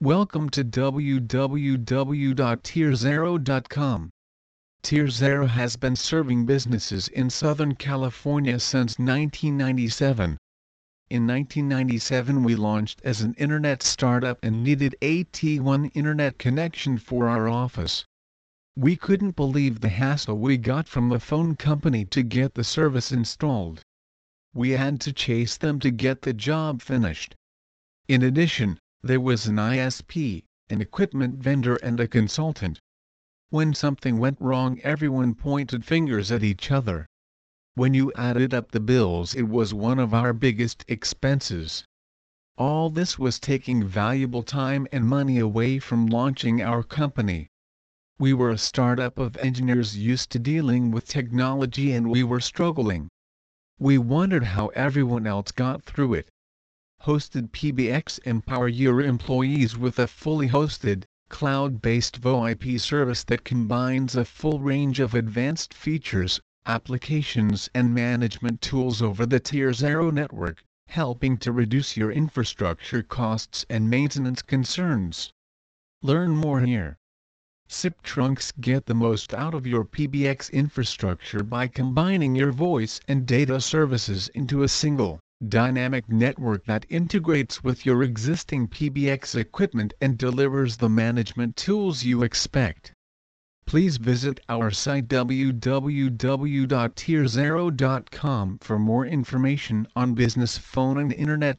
Welcome to www.tierzero.com. Tier Zero has been serving businesses in Southern California since 1997. In 1997 we launched as an internet startup and needed a T1 internet connection for our office. We couldn't believe the hassle we got from the phone company to get the service installed. We had to chase them to get the job finished. In addition, there was an ISP, an equipment vendor and a consultant. When something went wrong everyone pointed fingers at each other. When you added up the bills it was one of our biggest expenses. All this was taking valuable time and money away from launching our company. We were a startup of engineers used to dealing with technology and we were struggling. We wondered how everyone else got through it hosted PBX empower your employees with a fully hosted, cloud-based VoIP service that combines a full range of advanced features, applications and management tools over the Tier Zero network, helping to reduce your infrastructure costs and maintenance concerns. Learn more here. SIP trunks get the most out of your PBX infrastructure by combining your voice and data services into a single, dynamic network that integrates with your existing PBX equipment and delivers the management tools you expect. Please visit our site www.tierzero.com for more information on business phone and internet